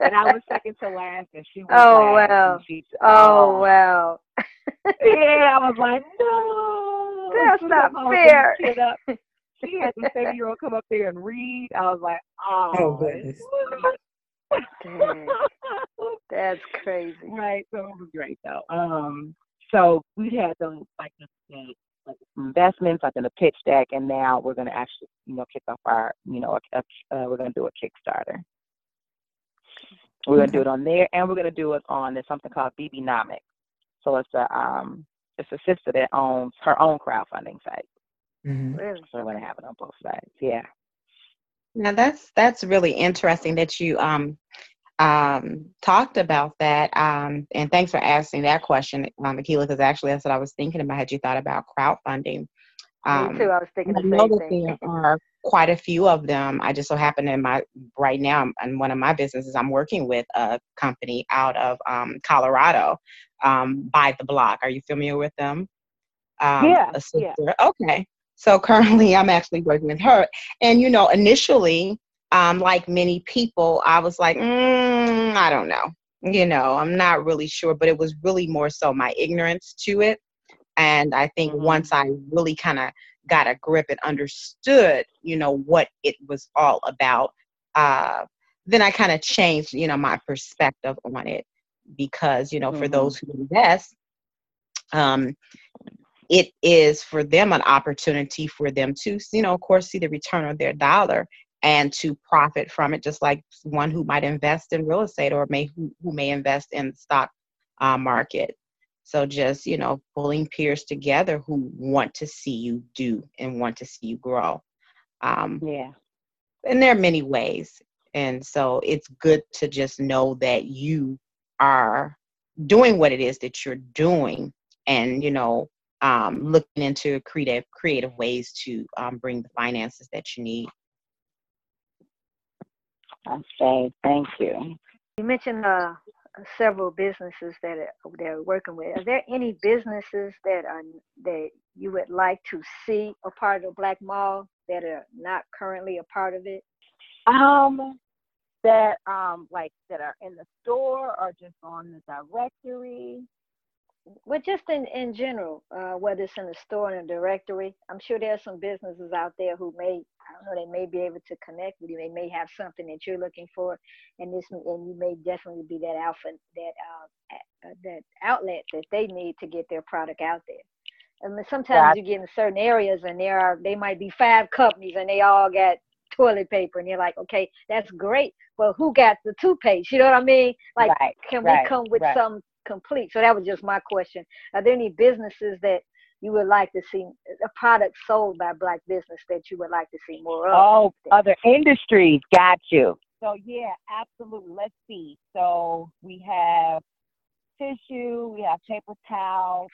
And I was second to last and she was Oh, last. wow. She, oh wow. Yeah, I was *laughs* like, no. That's not got my fair. She had the *laughs* seven year old come up there and read. I was like, oh. Oh, goodness. That's crazy. right. So it was great though. Um, so we had those like the, the like investments, like in the pitch deck, and now we're gonna actually, you know, kick off our, you know, a, a, uh, we're gonna do a Kickstarter. We're gonna do it on there, and we're gonna do it on there's something called BBnomics. So it's a um, it's a sister that owns her own crowdfunding site. Mhm. So we're gonna have it on both sides. Yeah. Now that's that's really interesting that you um um talked about that. Um and thanks for asking that question, um, Akila, because actually that's what I was thinking about. Had you thought about crowdfunding? Um, Me too. I was thinking I the same that thing. are quite a few of them. I just so happen in my right now in one of my businesses, I'm working with a company out of um, Colorado, um, Buy the Block. Are you familiar with them? Um, Yeah, yeah. Okay. So currently, *laughs* I'm actually working with her, and you know, initially, um, like many people, I was like, mm, I don't know. You know, I'm not really sure, but it was really more so my ignorance to it. And I think Mhm. once I really kind of got a grip and understood, you know, what it was all about, uh, then I kind of changed, you know, my perspective on it because, you know, for Mhm. those who invest, um, it is for them an opportunity for them to, you know, of course, see the return on their dollar and to profit from it, just like one who might invest in real estate or may who, who may invest in the stock uh, market. So just you know, pulling peers together who want to see you do and want to see you grow. Um, Yeah. and there are many ways, and so it's good to just know that you are doing what it is that you're doing, and you know, um, looking into creative creative ways to um, bring the finances that you need. I say thank you. You mentioned uh, several businesses that are, they're working with. Are there any businesses that are that you would like to see a part of Black Mall that are not currently a part of it? Um, that um like that are in the store or just on the directory. Well, just in, in general, uh, whether it's in the store and a directory, I'm sure there are some businesses out there who may, I don't know, they may be able to connect with you. They may have something that you're looking for, and this, and you may definitely be that alpha, that uh, that outlet that they need to get their product out there. And then sometimes you get in certain areas, and there are, they might be five companies, and they all got toilet paper, and you're like, okay, that's great, but who got the toothpaste? You know what I mean? Like, right. can right, we come with right. some complete? So that was just my question. Are there any businesses that you would like to see a product sold by black business that you would like to see more of? Oh, other industries. Got you. So yeah, absolutely. Let's see. So we have tissue, we have paper towels.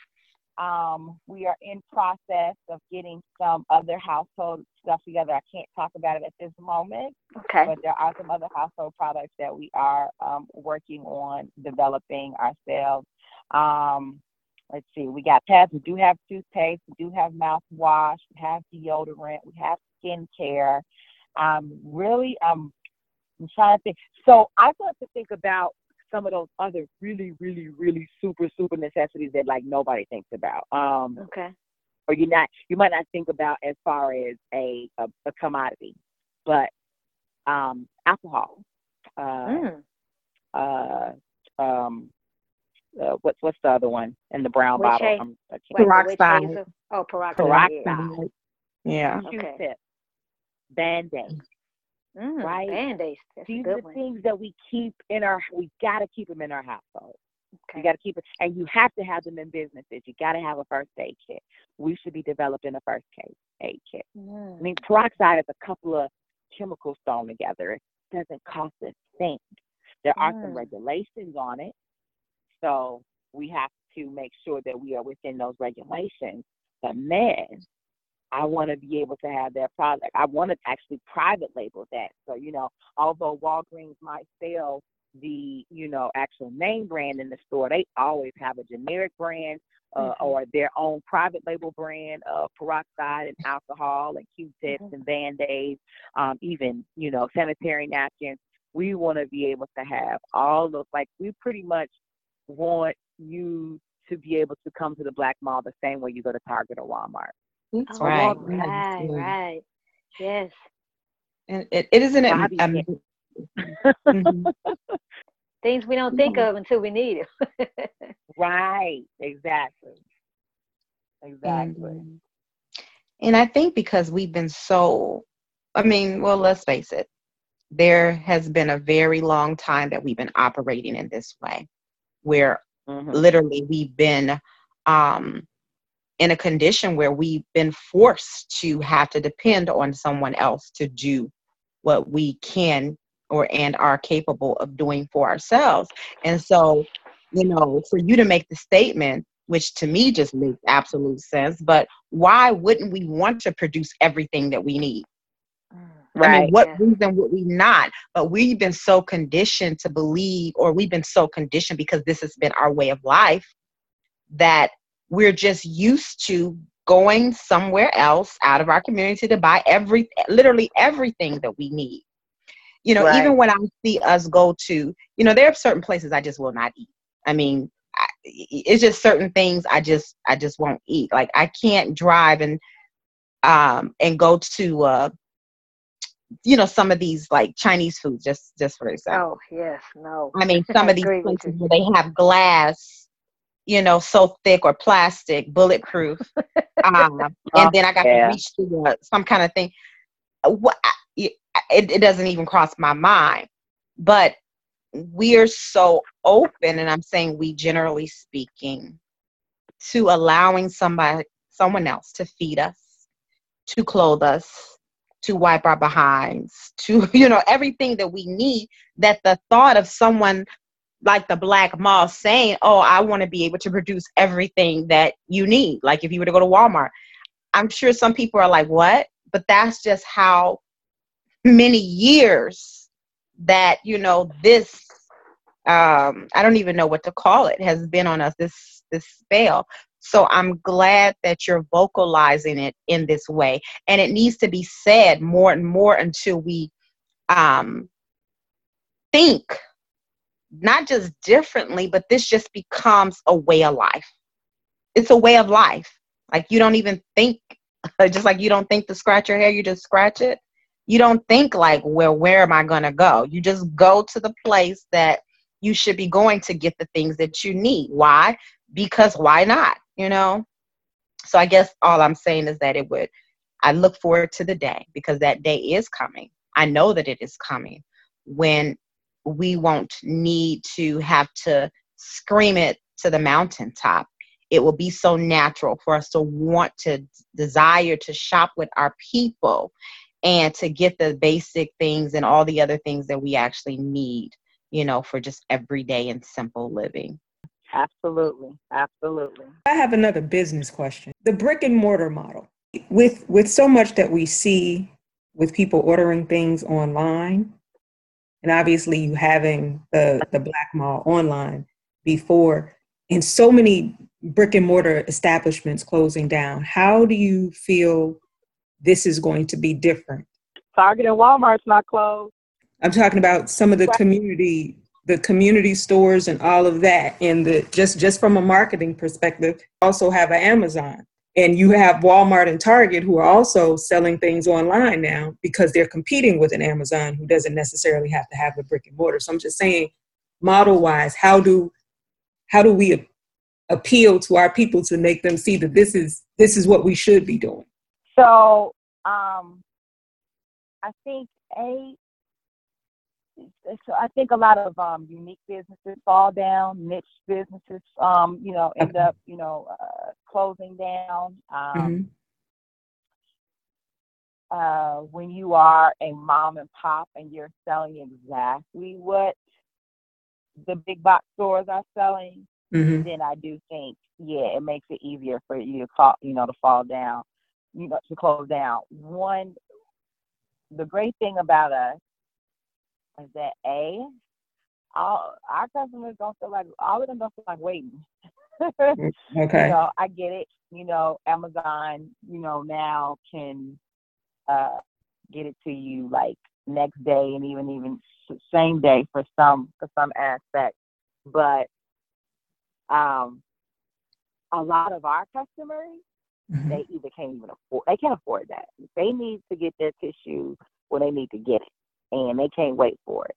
Um, we are in process of getting some other household stuff together. I can't talk about it at this moment, Okay. but there are some other household products that we are um, working on developing ourselves. Um, let's see, we got pads. We do have toothpaste. We do have mouthwash. We have deodorant. We have skincare. Um, really, um, I'm trying to think. So I start to think about some of those other really, really, really super, super necessities that like nobody thinks about. Um, Okay. or you not you might not think about as far as a a, a commodity, but um, alcohol, uh, Mm. uh, um, uh, what's what's the other one in the brown Witch bottle? hazel. Um, I Wait, the witch Peroxide. hazel? Oh, peroxide. Peroxide. Yeah. Okay. Q-tip, Band-Aid. Mm, Right. Band-Aids. That's These are the one. things that we keep in our. We got to keep them in our household. Okay. You got to keep it, and you have to have them in businesses. You got to have a first aid kit. We should be developing a first aid kit. I Mm. mean, peroxide is a couple of chemicals thrown together. It doesn't cost a thing. There are some Mm. regulations on it, so we have to make sure that we are within those regulations. But man, I want to be able to have that product. I want to actually private label that. So you know, although Walgreens might sell the you know actual name brand in the store, they always have a generic brand uh, Mhm. or their own private label brand of peroxide and alcohol and Q-tips Mhm. and Band-Aids, um, even you know sanitary napkins. We want to be able to have all of like we pretty much want you to be able to come to the Black Mall the same way you go to Target or Walmart. That's Oh, right. right, Yeah. right. Yes. And it, it isn't it. Bobby Um, said- mhm. Things we don't think Yeah. of until we need it. *laughs* Right, exactly. And, Exactly. um, and I think because we've been so, I mean, well, let's face it, there has been a very long time that we've been operating in this way, where Mhm. literally we've been um, in a condition where we've been forced to have to depend on someone else to do what we can or and are capable of doing for ourselves. And so, you know, for you to make the statement, which to me just makes absolute sense, but why wouldn't we want to produce everything that we need? Mm. I mean, Right. what yeah. reason would we not? But we've been so conditioned to believe, or we've been so conditioned because this has been our way of life, that we're just used to going somewhere else out of our community to buy every, literally everything that we need. You know, even when I see us go to, you know, there are certain places I just will not eat. I mean, I, it's just certain things I just, I just won't eat. Like I can't drive and, um, and go to, uh, you know some of these like chinese foods just just for example Oh, yes, no. i mean some *laughs* I of these places where they have glass you know so thick or plastic bulletproof *laughs* um, and Oh, then i got yeah. to reach to uh, some kind of thing Uh, what it, it doesn't even cross my mind but we're so open and i'm saying we generally speaking to allowing somebody someone else to feed us to clothe us to wipe our behinds to *laughs* you know everything that we need that the thought of someone like the black mall saying oh i want to be able to produce everything that you need. Like if you were to go to walmart i'm sure some people are like what? But that's just how many years that you know this um i don't even know what to call it has been on us this this spell so i'm glad that you're vocalizing it in this way. And it needs to be said more and more until we um think not just differently but this just becomes a way of life. It's a way of life. Like you don't even think *laughs* just like you don't think to scratch your hair you just scratch it. You don't think like well where am i to go? You just go to the place that you should be going to get the things that you need. Why? Because why not you know? So i guess all i'm saying is that it would i look forward to the day because that day is coming. I know that it is coming. When we won't need to have to scream it to the mountaintop it will be so natural for us to want to desire to shop with our people and to get the basic things and all the other things that we actually need you know for just everyday and simple living Absolutely. Absolutely. I have another business question. The brick and mortar model. With with so much that we see with people ordering things online, and obviously you having the, the black mall online before, and so many brick and mortar establishments closing down, how do you feel this is going to be different? Target and Walmart's not closed. I'm talking about some of the community, the community stores and all of that. And the just just from a marketing perspective, also have an Amazon. And you have Walmart and Target who are also selling things online now because they're competing with an Amazon who doesn't necessarily have to have a brick and mortar. So I'm just saying, model wise, how do how do we appeal to our people to make them see that this is this is what we should be doing? So um, I think a so I think a lot of um, unique businesses fall down, niche businesses, um, you know, end up, you know, uh, closing down. Um, mm-hmm. uh, when you are a mom and pop and you're selling exactly what the big box stores are selling, mm-hmm. then I do think, yeah, it makes it easier for you to call, you know, to fall down, you know, to close down. One, the great thing about us is that a all our customers don't feel like all of them don't feel like waiting. *laughs* Okay. You know, I get it. You know, Amazon, you know, now can uh get it to you like next day and even even same day for some for some aspects. But um a lot of our customers mm-hmm. they either can't even afford they can't afford that. They need to get their tissue when they need to get it and they can't wait for it.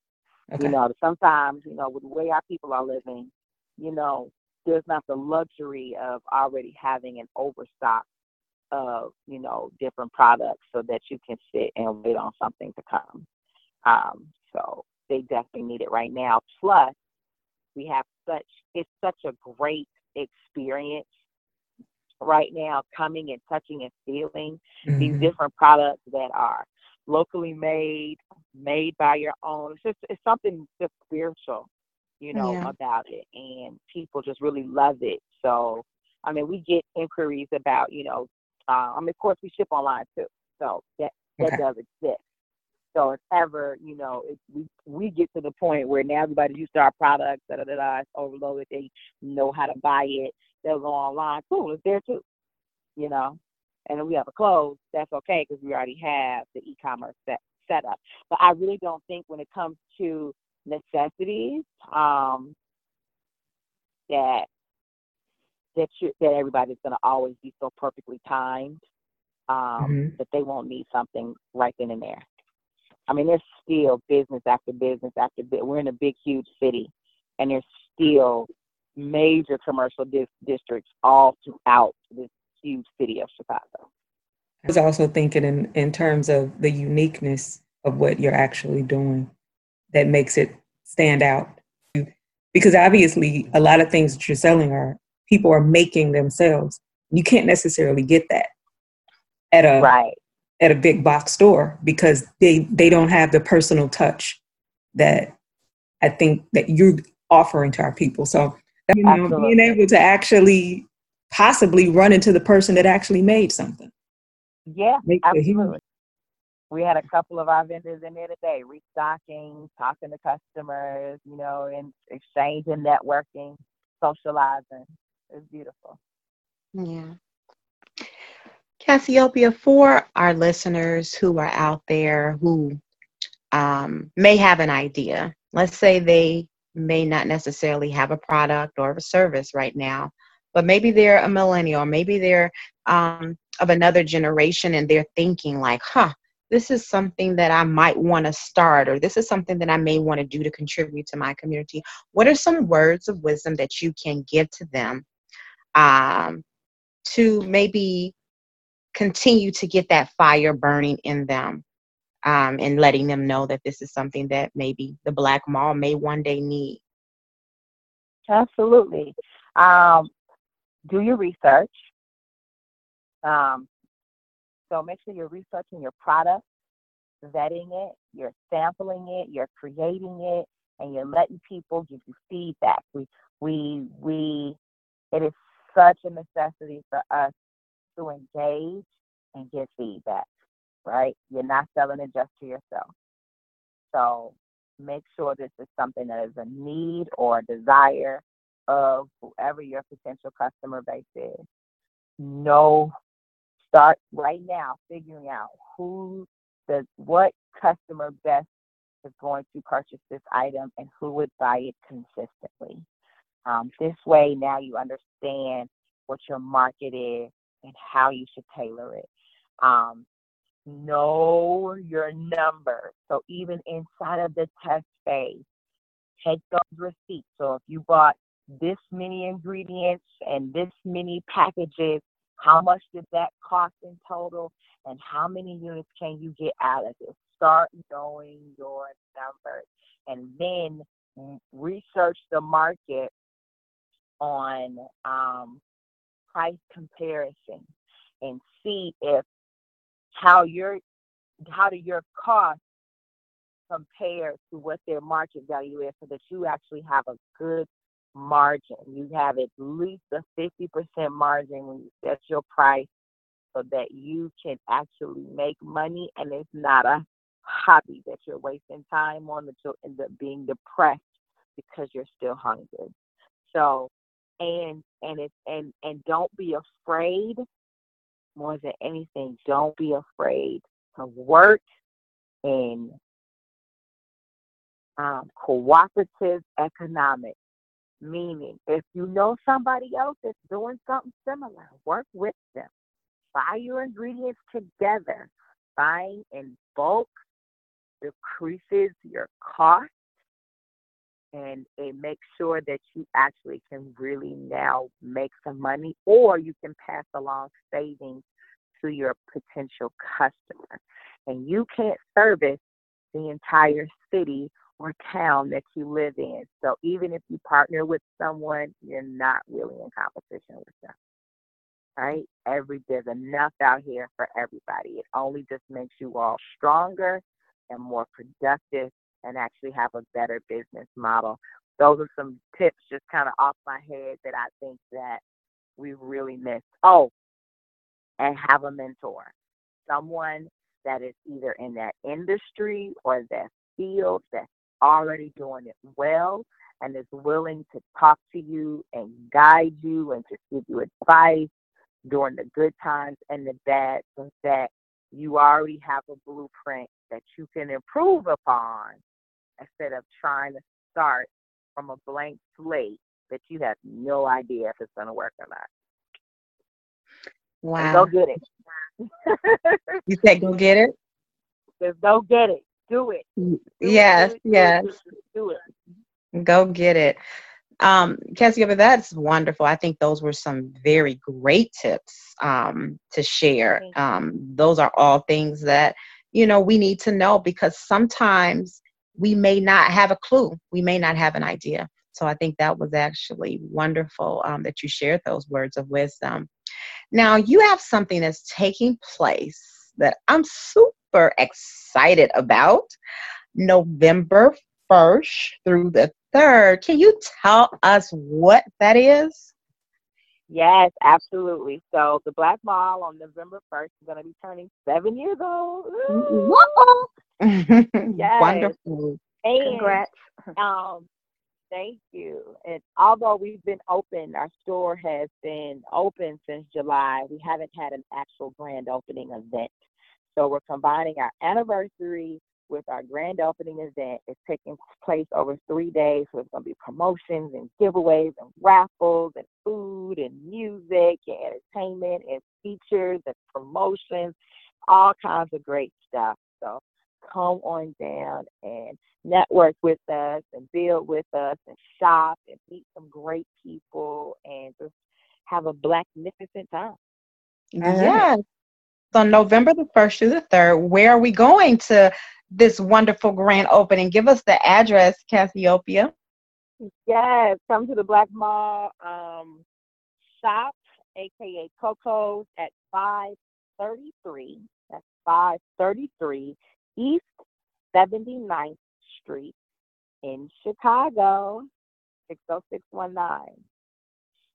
Okay. You know, sometimes, you know, with the way our people are living, you know, there's not the luxury of already having an overstock of, you know, different products so that you can sit and wait on something to come. Um, so they definitely need it right now. Plus, we have such it's such a great experience right now coming and touching and feeling mm-hmm. these different products that are locally made, made by your own. It's just it's something just spiritual, you know, yeah. about it, and people just really love it. So, I mean, we get inquiries about, you know, uh, I mean, of course, we ship online too, so that that okay. does exist. So if ever, you know, if we we get to the point where now everybody's used to our products, da da da da, it's overloaded, they know how to buy it, they'll go online. Cool, it's there too. You know, and we have a close, that's okay because we already have the e-commerce set, set up. But I really don't think when it comes to necessities um, that that you, that everybody's going to always be so perfectly timed um, mm-hmm. that they won't need something right then and there. I mean, there's still business after business after business. We're in a big, huge city, and there's still major commercial dis- districts all throughout this huge city of Chicago. I was also thinking in, in terms of the uniqueness of what you're actually doing that makes it stand out. Because obviously, a lot of things that you're selling are people are making themselves. You can't necessarily get that at a right. at a big box store because they they don't have the personal touch that I think that you're offering to our people. So you know, being able to actually possibly run into the person that actually made something. Yeah, Make absolutely. We had a couple of our vendors in there today, restocking, talking to customers, you know, and exchanging, networking, socializing. It's beautiful. Yeah. Cassiopeia, for our listeners who are out there who um, may have an idea, let's say they may not necessarily have a product or a service right now, but maybe they're a millennial, maybe they're um, of another generation and they're thinking like, huh, this is something that I might want to start, or this is something that I may want to do to contribute to my community. What are some words of wisdom that you can give to them um, to maybe continue to get that fire burning in them um, and letting them know that this is something that maybe the Black Mall may one day need? Absolutely. Um, do your research. Um, so make sure you're researching your product, vetting it, you're sampling it, you're creating it, and you're letting people give you feedback. We we we it is such a necessity for us to engage and get feedback, right? You're not selling it just to yourself. So make sure this is something that is a need or a desire of whoever your potential customer base is. Know, start right now figuring out who the what customer best is going to purchase this item and who would buy it consistently. Um, this way, now you understand what your market is and how you should tailor it. Um, know your numbers. So even inside of the test phase, take those receipts. So if you bought this many ingredients and this many packages, how much did that cost in total? And how many units can you get out of this? Start knowing your numbers and then research the market on um, price comparison and see if how your how do your costs compare to what their market value is so that you actually have a good margin. You have at least a 50% margin when you set your price so that you can actually make money and it's not a hobby that you're wasting time on that you'll end up being depressed because you're still hungry. So and and it and and don't be afraid more than anything, don't be afraid to work in um, cooperative economics. Meaning, if you know somebody else that's doing something similar, work with them. Buy your ingredients together. Buying in bulk decreases your cost and it makes sure that you actually can really now make some money or you can pass along savings to your potential customer. And you can't service the entire city or town that you live in. So even if you partner with someone, you're not really in competition with them. Right? Every there's enough out here for everybody. It only just makes you all stronger and more productive and actually have a better business model. Those are some tips just kind of off my head that I think that we really missed. Oh, and have a mentor, someone that is either in that industry or that field that's already doing it well and is willing to talk to you and guide you and just give you advice during the good times and the bad so that you already have a blueprint that you can improve upon instead of trying to start from a blank slate that you have no idea if it's going to work or not. Wow. go get it. you said go get it? *laughs* Just go get it. Do it. Do yes, it, do yes. It, do it. Go get it. Um, Cassiopeia, that's wonderful. I think those were some very great tips um, to share. Um, those are all things that, you know, we need to know because sometimes we may not have a clue. We may not have an idea. So I think that was actually wonderful um, that you shared those words of wisdom. Now, you have something that's taking place that I'm super excited about November 1st through the 3rd. Can you tell us what that is? Yes, absolutely. So the Black Mall on November 1st is going to be turning seven years old. *laughs* yes. Wonderful. And, Congrats. *laughs* Um, thank you. And although we've been open, our store has been open since July. We haven't had an actual grand opening event. So we're combining our anniversary with our grand opening event. It's taking place over three days. So it's going to be promotions and giveaways and raffles and food and music and entertainment and features and promotions, all kinds of great stuff. So come on down and network with us and build with us and shop and meet some great people and just have a magnificent time. Yes. So November the 1st through the 3rd, where are we going to this wonderful grand opening? Give us the address, Cassiopeia. Yes, come to the Black Mall um, shop, aka Coco's at 533. That's 533 East 79th Street in Chicago, 60619.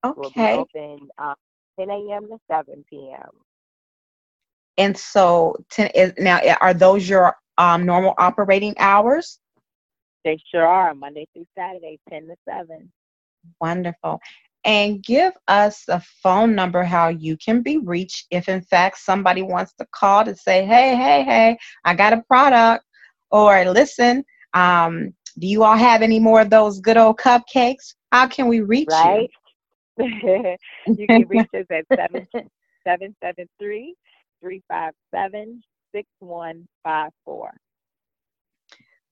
Okay. We'll be open uh, 10 a.m. to 7 p.m. And so, 10 is now are those your um, normal operating hours? They sure are Monday through Saturday, 10 to 7. Wonderful. And give us a phone number how you can be reached if, in fact, somebody wants to call to say, hey, hey, hey, I got a product. Or listen, um, do you all have any more of those good old cupcakes? How can we reach right? you? *laughs* you can reach us at 773 357 6154.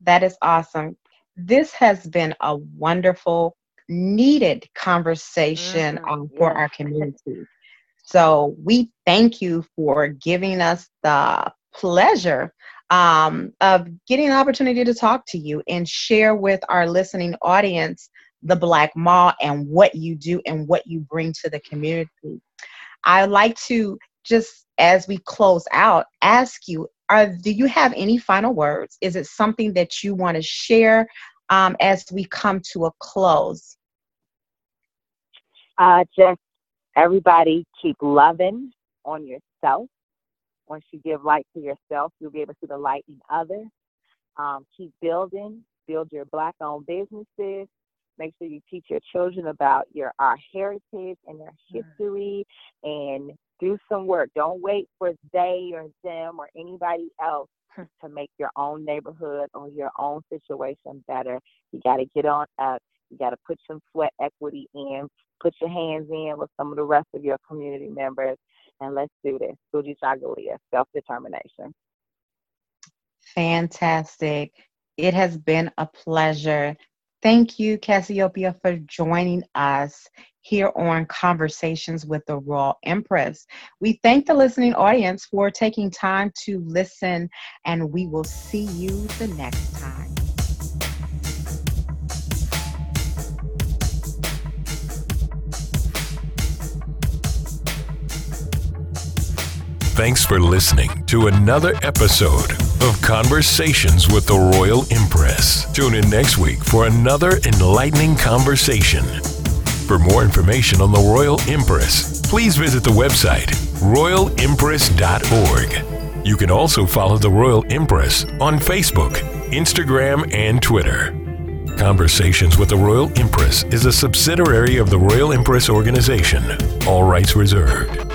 That is awesome. this has been a wonderful, needed conversation um, for yes. our community. So we thank you for giving us the pleasure um, of getting an opportunity to talk to you and share with our listening audience the Black Mall and what you do and what you bring to the community. I'd like to just as we close out ask you are do you have any final words is it something that you want to share um, as we come to a close Uh, just everybody keep loving on yourself. Once you give light to yourself, you'll be able to see the light in others. Um, keep building, build your black owned businesses. Make sure you teach your children about your our heritage and their history and do some work. Don't wait for they or them or anybody else hmm. to make your own neighborhood or your own situation better. You got to get on up. You got to put some sweat equity in. Put your hands in with some of the rest of your community members, and let's do this. Kujichagulia, self determination. fantastic it has been a pleasure thank you cassiopeia for joining us here on conversations with the royal empress we thank the listening audience for taking time to listen and we will see you the next time Thanks for listening to another episode of Conversations with the Royal Empress. Tune in next week for another enlightening conversation. For more information on the Royal Empress, please visit the website royalempress.org. You can also follow the Royal Empress on Facebook, Instagram, and Twitter. Conversations with the Royal Empress is a subsidiary of the Royal Empress Organization. All rights reserved.